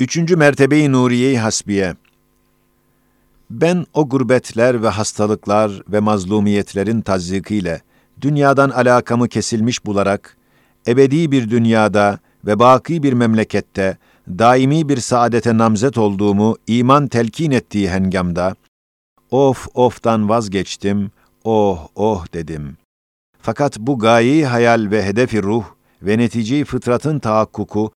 Üçüncü mertebeyi Nuriye-i Hasbiye. Ben o gurbetler ve hastalıklar ve mazlumiyetlerin tazyikiyle dünyadan alakamı kesilmiş bularak ebedi bir dünyada ve baki bir memlekette daimi bir saadete namzet olduğumu iman telkin ettiği hengamda of oftan vazgeçtim, oh oh dedim. Fakat bu gayeyi hayal ve hedefi ruh ve neticeyi fıtratın tahakkuku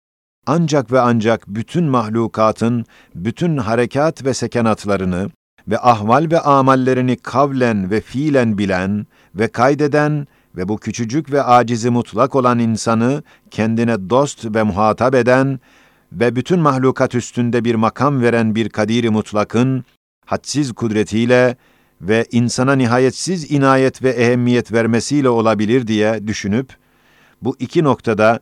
ancak ve ancak bütün mahlukatın bütün harekat ve sekenatlarını ve ahval ve amallerini kavlen ve fiilen bilen ve kaydeden ve bu küçücük ve acizi mutlak olan insanı kendine dost ve muhatap eden ve bütün mahlukat üstünde bir makam veren bir kadiri mutlakın hadsiz kudretiyle ve insana nihayetsiz inayet ve ehemmiyet vermesiyle olabilir diye düşünüp bu iki noktada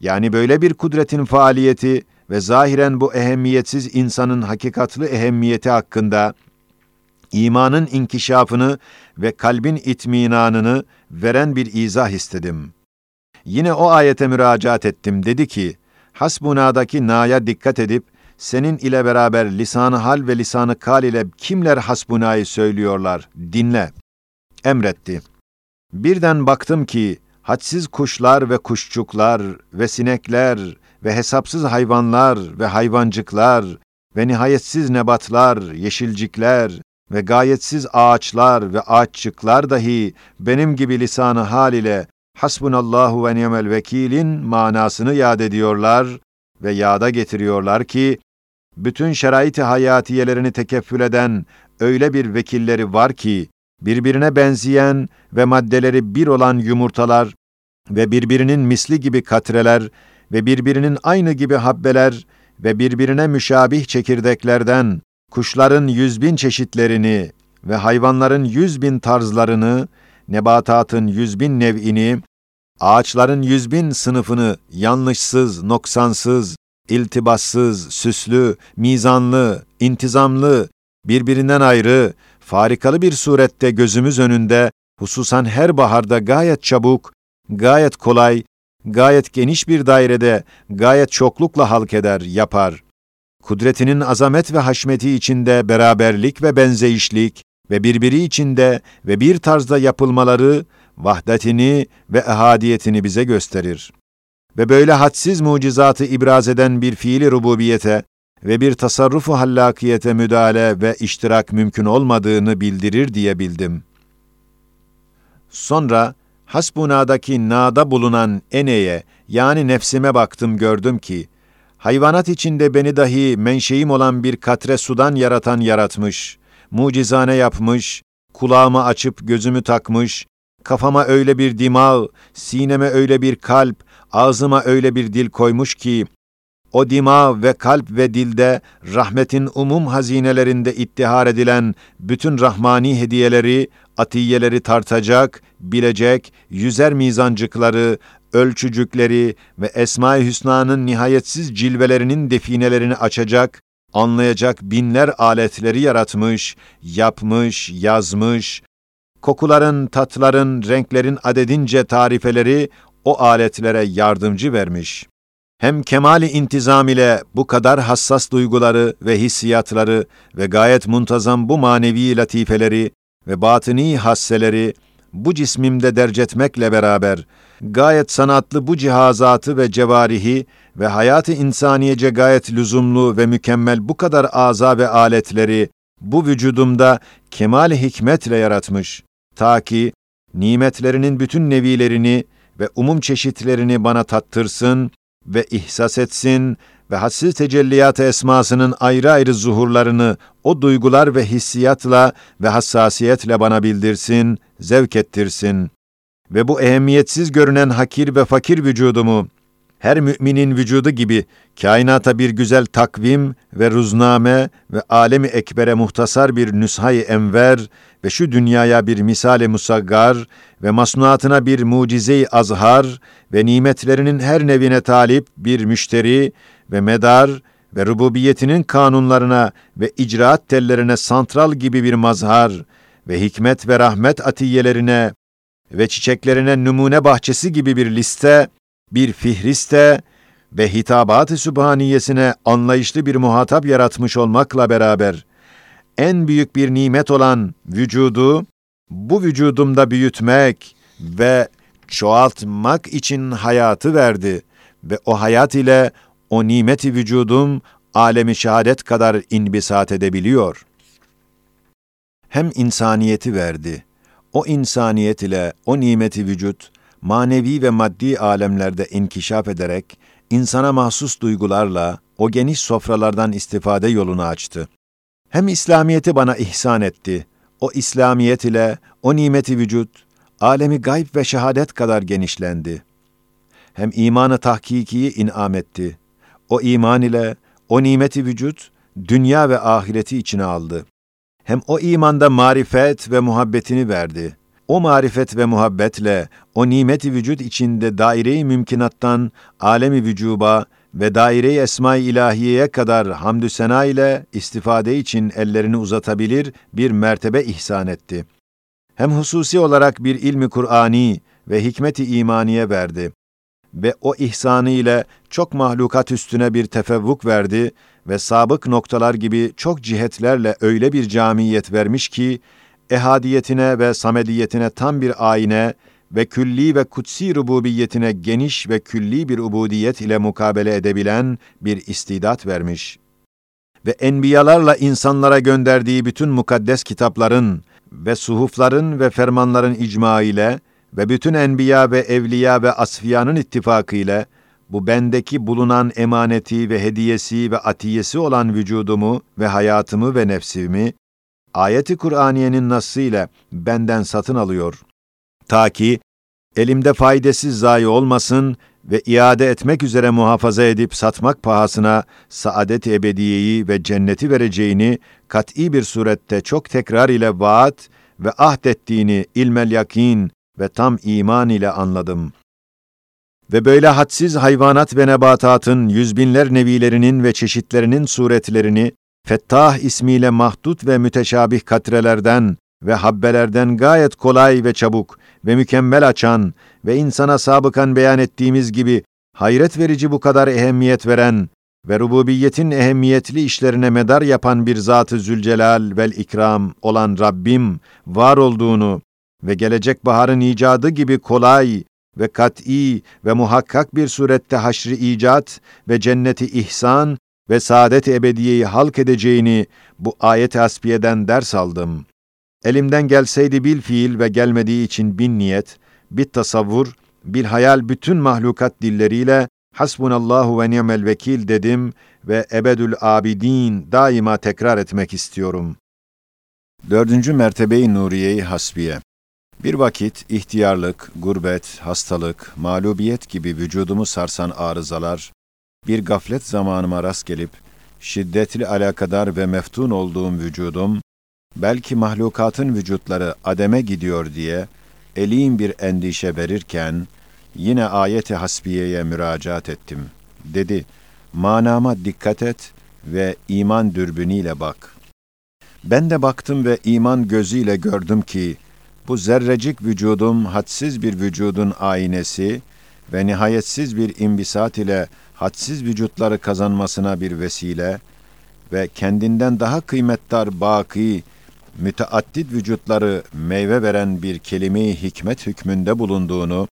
yani böyle bir kudretin faaliyeti ve zahiren bu ehemmiyetsiz insanın hakikatlı ehemmiyeti hakkında imanın inkişafını ve kalbin itminanını veren bir izah istedim. Yine o ayete müracaat ettim. Dedi ki, Hasbuna'daki na'ya dikkat edip, senin ile beraber lisanı hal ve lisanı kal ile kimler hasbunayı söylüyorlar, dinle. Emretti. Birden baktım ki, hadsiz kuşlar ve kuşçuklar ve sinekler ve hesapsız hayvanlar ve hayvancıklar ve nihayetsiz nebatlar, yeşilcikler ve gayetsiz ağaçlar ve ağaççıklar dahi benim gibi lisanı hal ile hasbunallahu ve ni'mel vekilin manasını yad ediyorlar ve yada getiriyorlar ki, bütün şerait-i hayatiyelerini tekeffül eden öyle bir vekilleri var ki, birbirine benzeyen ve maddeleri bir olan yumurtalar ve birbirinin misli gibi katreler ve birbirinin aynı gibi habbeler ve birbirine müşabih çekirdeklerden kuşların yüz bin çeşitlerini ve hayvanların yüz bin tarzlarını, nebatatın yüz bin nev'ini, ağaçların yüz bin sınıfını yanlışsız, noksansız, iltibassız, süslü, mizanlı, intizamlı, birbirinden ayrı, farikalı bir surette gözümüz önünde, hususan her baharda gayet çabuk, gayet kolay, gayet geniş bir dairede, gayet çoklukla halk eder, yapar. Kudretinin azamet ve haşmeti içinde beraberlik ve benzeyişlik ve birbiri içinde ve bir tarzda yapılmaları, vahdetini ve ehadiyetini bize gösterir. Ve böyle hadsiz mucizatı ibraz eden bir fiili rububiyete ve bir tasarrufu hallakiyete müdahale ve iştirak mümkün olmadığını bildirir diye bildim. Sonra hasbunadaki nada bulunan eneye yani nefsime baktım gördüm ki hayvanat içinde beni dahi menşeim olan bir katre sudan yaratan yaratmış, mucizane yapmış, kulağımı açıp gözümü takmış, kafama öyle bir dimağ, sineme öyle bir kalp, ağzıma öyle bir dil koymuş ki, o dima ve kalp ve dilde rahmetin umum hazinelerinde ittihar edilen bütün rahmani hediyeleri, atiyeleri tartacak, bilecek, yüzer mizancıkları, ölçücükleri ve Esma-i Hüsna'nın nihayetsiz cilvelerinin definelerini açacak, anlayacak binler aletleri yaratmış, yapmış, yazmış, kokuların, tatların, renklerin adedince tarifeleri o aletlere yardımcı vermiş. Hem kemali intizam ile bu kadar hassas duyguları ve hissiyatları ve gayet muntazam bu manevi latifeleri ve batini hasseleri bu cismimde derc etmekle beraber gayet sanatlı bu cihazatı ve cevarihi ve hayatı insaniyece gayet lüzumlu ve mükemmel bu kadar aza ve aletleri bu vücudumda kemal hikmetle yaratmış. Ta ki nimetlerinin bütün nevilerini ve umum çeşitlerini bana tattırsın ve ihsas etsin ve hassiz tecelliyat esmasının ayrı ayrı zuhurlarını o duygular ve hissiyatla ve hassasiyetle bana bildirsin, zevk ettirsin. Ve bu ehemmiyetsiz görünen hakir ve fakir vücudumu, her müminin vücudu gibi kainata bir güzel takvim ve ruzname ve alemi ekbere muhtasar bir nüshay enver ve şu dünyaya bir misale musaggar ve masnuatına bir mucize-i azhar ve nimetlerinin her nevine talip bir müşteri ve medar ve rububiyetinin kanunlarına ve icraat tellerine santral gibi bir mazhar ve hikmet ve rahmet atiyelerine ve çiçeklerine numune bahçesi gibi bir liste, bir fihriste ve hitabat-ı sübhaniyesine anlayışlı bir muhatap yaratmış olmakla beraber, en büyük bir nimet olan vücudu, bu vücudumda büyütmek ve çoğaltmak için hayatı verdi ve o hayat ile o nimeti vücudum alemi şehadet kadar inbisat edebiliyor. Hem insaniyeti verdi. O insaniyet ile o nimeti vücut manevi ve maddi alemlerde inkişaf ederek insana mahsus duygularla o geniş sofralardan istifade yolunu açtı. Hem İslamiyeti bana ihsan etti. O İslamiyet ile o nimeti vücut alemi gayb ve şehadet kadar genişlendi. Hem imanı tahkikiyi inam etti. O iman ile o nimeti vücut dünya ve ahireti içine aldı. Hem o imanda marifet ve muhabbetini verdi. O marifet ve muhabbetle o nimeti vücut içinde daire-i mümkinattan alemi vücuba ve daire-i esma-i ilahiyeye kadar hamdü sena ile istifade için ellerini uzatabilir bir mertebe ihsan etti. Hem hususi olarak bir ilmi Kur'ani ve hikmeti imaniye verdi ve o ihsanı ile çok mahlukat üstüne bir tefevvuk verdi ve sabık noktalar gibi çok cihetlerle öyle bir camiyet vermiş ki, ehadiyetine ve samediyetine tam bir ayine ve külli ve kutsi rububiyetine geniş ve külli bir ubudiyet ile mukabele edebilen bir istidat vermiş. Ve enbiyalarla insanlara gönderdiği bütün mukaddes kitapların ve suhufların ve fermanların icma ile ve bütün enbiya ve evliya ve asfiyanın ittifakı ile bu bendeki bulunan emaneti ve hediyesi ve atiyesi olan vücudumu ve hayatımı ve nefsimi ayeti Kur'aniyenin nasıl ile benden satın alıyor. Ta ki elimde faydasız zayi olmasın ve iade etmek üzere muhafaza edip satmak pahasına saadet ebediyeyi ve cenneti vereceğini kat'i bir surette çok tekrar ile vaat ve ahdettiğini ilmel yakin ve tam iman ile anladım. Ve böyle hadsiz hayvanat ve nebatatın yüzbinler nevilerinin ve çeşitlerinin suretlerini Fettah ismiyle mahdut ve müteşabih katrelerden ve habbelerden gayet kolay ve çabuk ve mükemmel açan ve insana sabıkan beyan ettiğimiz gibi hayret verici bu kadar ehemmiyet veren ve rububiyetin ehemmiyetli işlerine medar yapan bir Zat-ı Zülcelal vel İkram olan Rabbim var olduğunu ve gelecek baharın icadı gibi kolay ve kat'i ve muhakkak bir surette haşri icat ve cenneti ihsan ve saadet-i ebediyeyi halk edeceğini bu ayet-i hasbiyeden ders aldım. Elimden gelseydi bil fiil ve gelmediği için bin niyet, bir tasavvur, bir hayal bütün mahlukat dilleriyle Hasbunallahu ve ni'mel vekil dedim ve ebedül abidin daima tekrar etmek istiyorum. Dördüncü mertebeyi Nuriye-i Hasbiye Bir vakit ihtiyarlık, gurbet, hastalık, mağlubiyet gibi vücudumu sarsan arızalar, bir gaflet zamanıma rast gelip, şiddetli alakadar ve meftun olduğum vücudum, belki mahlukatın vücutları ademe gidiyor diye, elin bir endişe verirken, yine ayeti hasbiyeye müracaat ettim. Dedi, manama dikkat et ve iman dürbünüyle bak. Ben de baktım ve iman gözüyle gördüm ki, bu zerrecik vücudum hadsiz bir vücudun aynesi ve nihayetsiz bir imbisat ile hadsiz vücutları kazanmasına bir vesile ve kendinden daha kıymetdar baki, müteaddit vücutları meyve veren bir kelime-i hikmet hükmünde bulunduğunu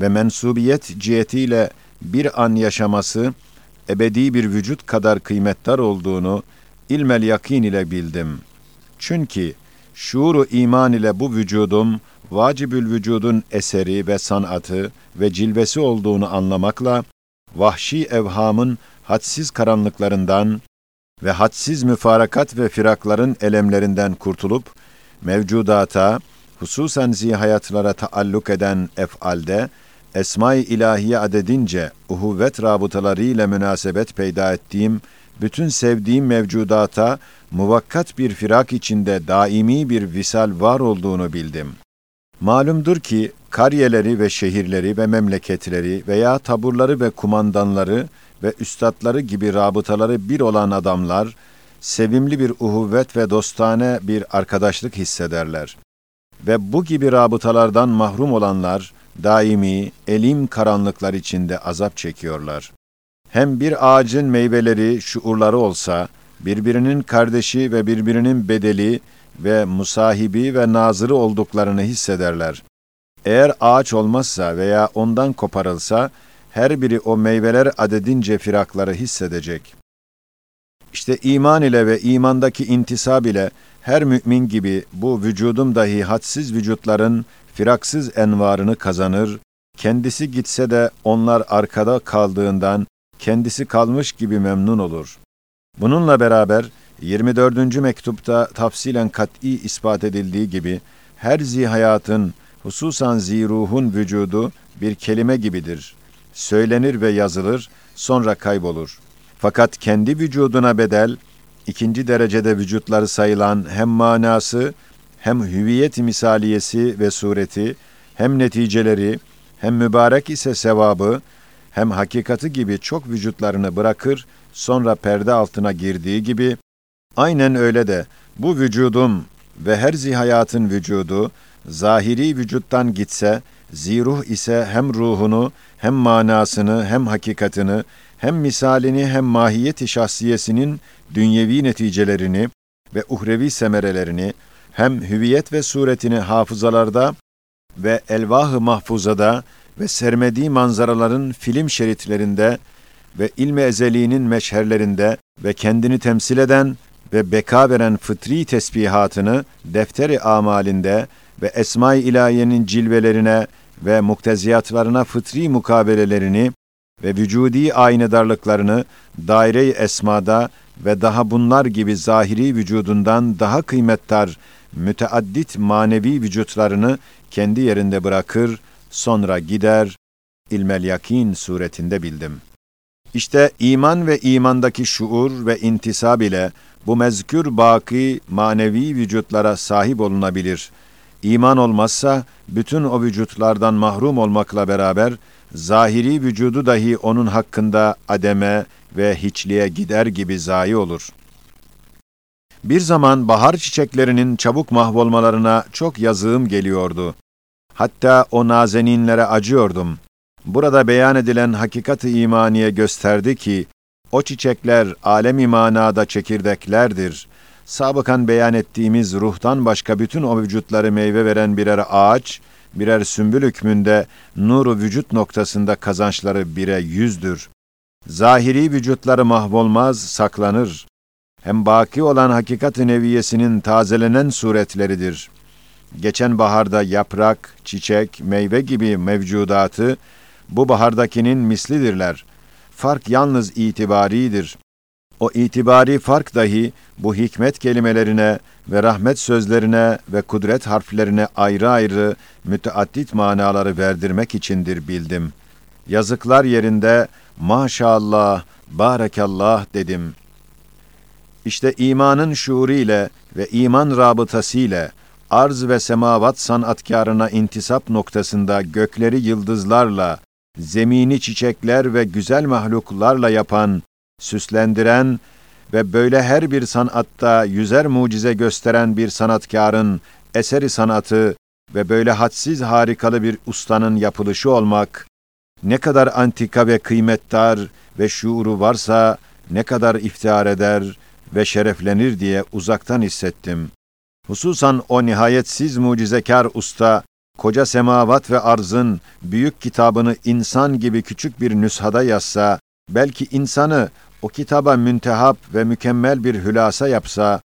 ve mensubiyet cihetiyle bir an yaşaması, ebedi bir vücut kadar kıymetdar olduğunu ilmel yakin ile bildim. Çünkü şuuru iman ile bu vücudum, vacibül vücudun eseri ve sanatı ve cilvesi olduğunu anlamakla, vahşi evhamın hadsiz karanlıklarından ve hadsiz müfarakat ve firakların elemlerinden kurtulup, mevcudata, hususen zihayatlara taalluk eden ef'alde, Esma-i ilahiye adedince uhuvvet rabıtalarıyla münasebet peyda ettiğim, bütün sevdiğim mevcudata muvakkat bir firak içinde daimi bir visal var olduğunu bildim. Malumdur ki kariyeleri ve şehirleri ve memleketleri veya taburları ve kumandanları ve üstadları gibi rabıtaları bir olan adamlar, sevimli bir uhuvvet ve dostane bir arkadaşlık hissederler. Ve bu gibi rabıtalardan mahrum olanlar, daimi, elim karanlıklar içinde azap çekiyorlar. Hem bir ağacın meyveleri, şuurları olsa, birbirinin kardeşi ve birbirinin bedeli ve musahibi ve nazırı olduklarını hissederler. Eğer ağaç olmazsa veya ondan koparılsa, her biri o meyveler adedince firakları hissedecek. İşte iman ile ve imandaki intisab ile her mümin gibi bu vücudum dahi hadsiz vücutların firaksız envarını kazanır, kendisi gitse de onlar arkada kaldığından kendisi kalmış gibi memnun olur. Bununla beraber 24. mektupta tafsilen kat'i ispat edildiği gibi her zihayatın hususan ziruhun vücudu bir kelime gibidir. Söylenir ve yazılır, sonra kaybolur. Fakat kendi vücuduna bedel, ikinci derecede vücutları sayılan hem manası, hem hüviyet misaliyesi ve sureti, hem neticeleri, hem mübarek ise sevabı, hem hakikati gibi çok vücutlarını bırakır, sonra perde altına girdiği gibi, aynen öyle de bu vücudum ve her zihayatın vücudu, zahiri vücuttan gitse, ziruh ise hem ruhunu, hem manasını, hem hakikatini, hem misalini hem mahiyeti şahsiyesinin dünyevi neticelerini ve uhrevi semerelerini, hem hüviyet ve suretini hafızalarda ve elvah-ı mahfuzada ve sermediği manzaraların film şeritlerinde ve ilmi ezeliğinin meşherlerinde ve kendini temsil eden ve beka veren fıtri tesbihatını defteri amalinde ve esma-i ilahiyenin cilvelerine ve mukteziyatlarına fıtri mukabelelerini ve vücudi aynedarlıklarını daire-i esmada ve daha bunlar gibi zahiri vücudundan daha kıymettar müteaddit manevi vücutlarını kendi yerinde bırakır, sonra gider, ilmel yakin suretinde bildim. İşte iman ve imandaki şuur ve intisab ile bu mezkür baki manevi vücutlara sahip olunabilir. İman olmazsa bütün o vücutlardan mahrum olmakla beraber zahiri vücudu dahi onun hakkında ademe ve hiçliğe gider gibi zayi olur. Bir zaman bahar çiçeklerinin çabuk mahvolmalarına çok yazığım geliyordu. Hatta o nazeninlere acıyordum. Burada beyan edilen hakikat-ı imaniye gösterdi ki, o çiçekler alem-i manada çekirdeklerdir. Sabıkan beyan ettiğimiz ruhtan başka bütün o vücutları meyve veren birer ağaç, birer sümbül hükmünde nuru vücut noktasında kazançları bire yüzdür. Zahiri vücutları mahvolmaz, saklanır. Hem baki olan hakikat-ı neviyesinin tazelenen suretleridir. Geçen baharda yaprak, çiçek, meyve gibi mevcudatı bu bahardakinin mislidirler. Fark yalnız itibaridir. O itibari fark dahi bu hikmet kelimelerine ve rahmet sözlerine ve kudret harflerine ayrı ayrı müteaddit manaları verdirmek içindir bildim. Yazıklar yerinde maşallah, barekallah dedim. İşte imanın şuuru ile ve iman rabıtası ile arz ve semavat sanatkarına intisap noktasında gökleri yıldızlarla, zemini çiçekler ve güzel mahluklarla yapan, süslendiren ve böyle her bir sanatta yüzer mucize gösteren bir sanatkarın eseri sanatı ve böyle hadsiz harikalı bir ustanın yapılışı olmak, ne kadar antika ve kıymetdar ve şuuru varsa ne kadar iftihar eder ve şereflenir diye uzaktan hissettim. Hususan o nihayetsiz mucizekar usta, koca semavat ve arzın büyük kitabını insan gibi küçük bir nüshada yazsa, belki insanı o kitaba müntehap ve mükemmel bir hülasa yapsa,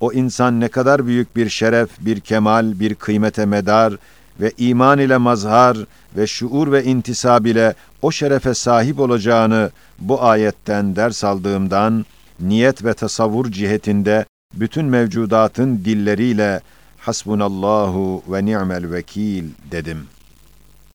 o insan ne kadar büyük bir şeref, bir kemal, bir kıymete medar ve iman ile mazhar ve şuur ve intisab ile o şerefe sahip olacağını bu ayetten ders aldığımdan, niyet ve tasavvur cihetinde bütün mevcudatın dilleriyle hasbunallahu ve ni'mel vekil dedim.''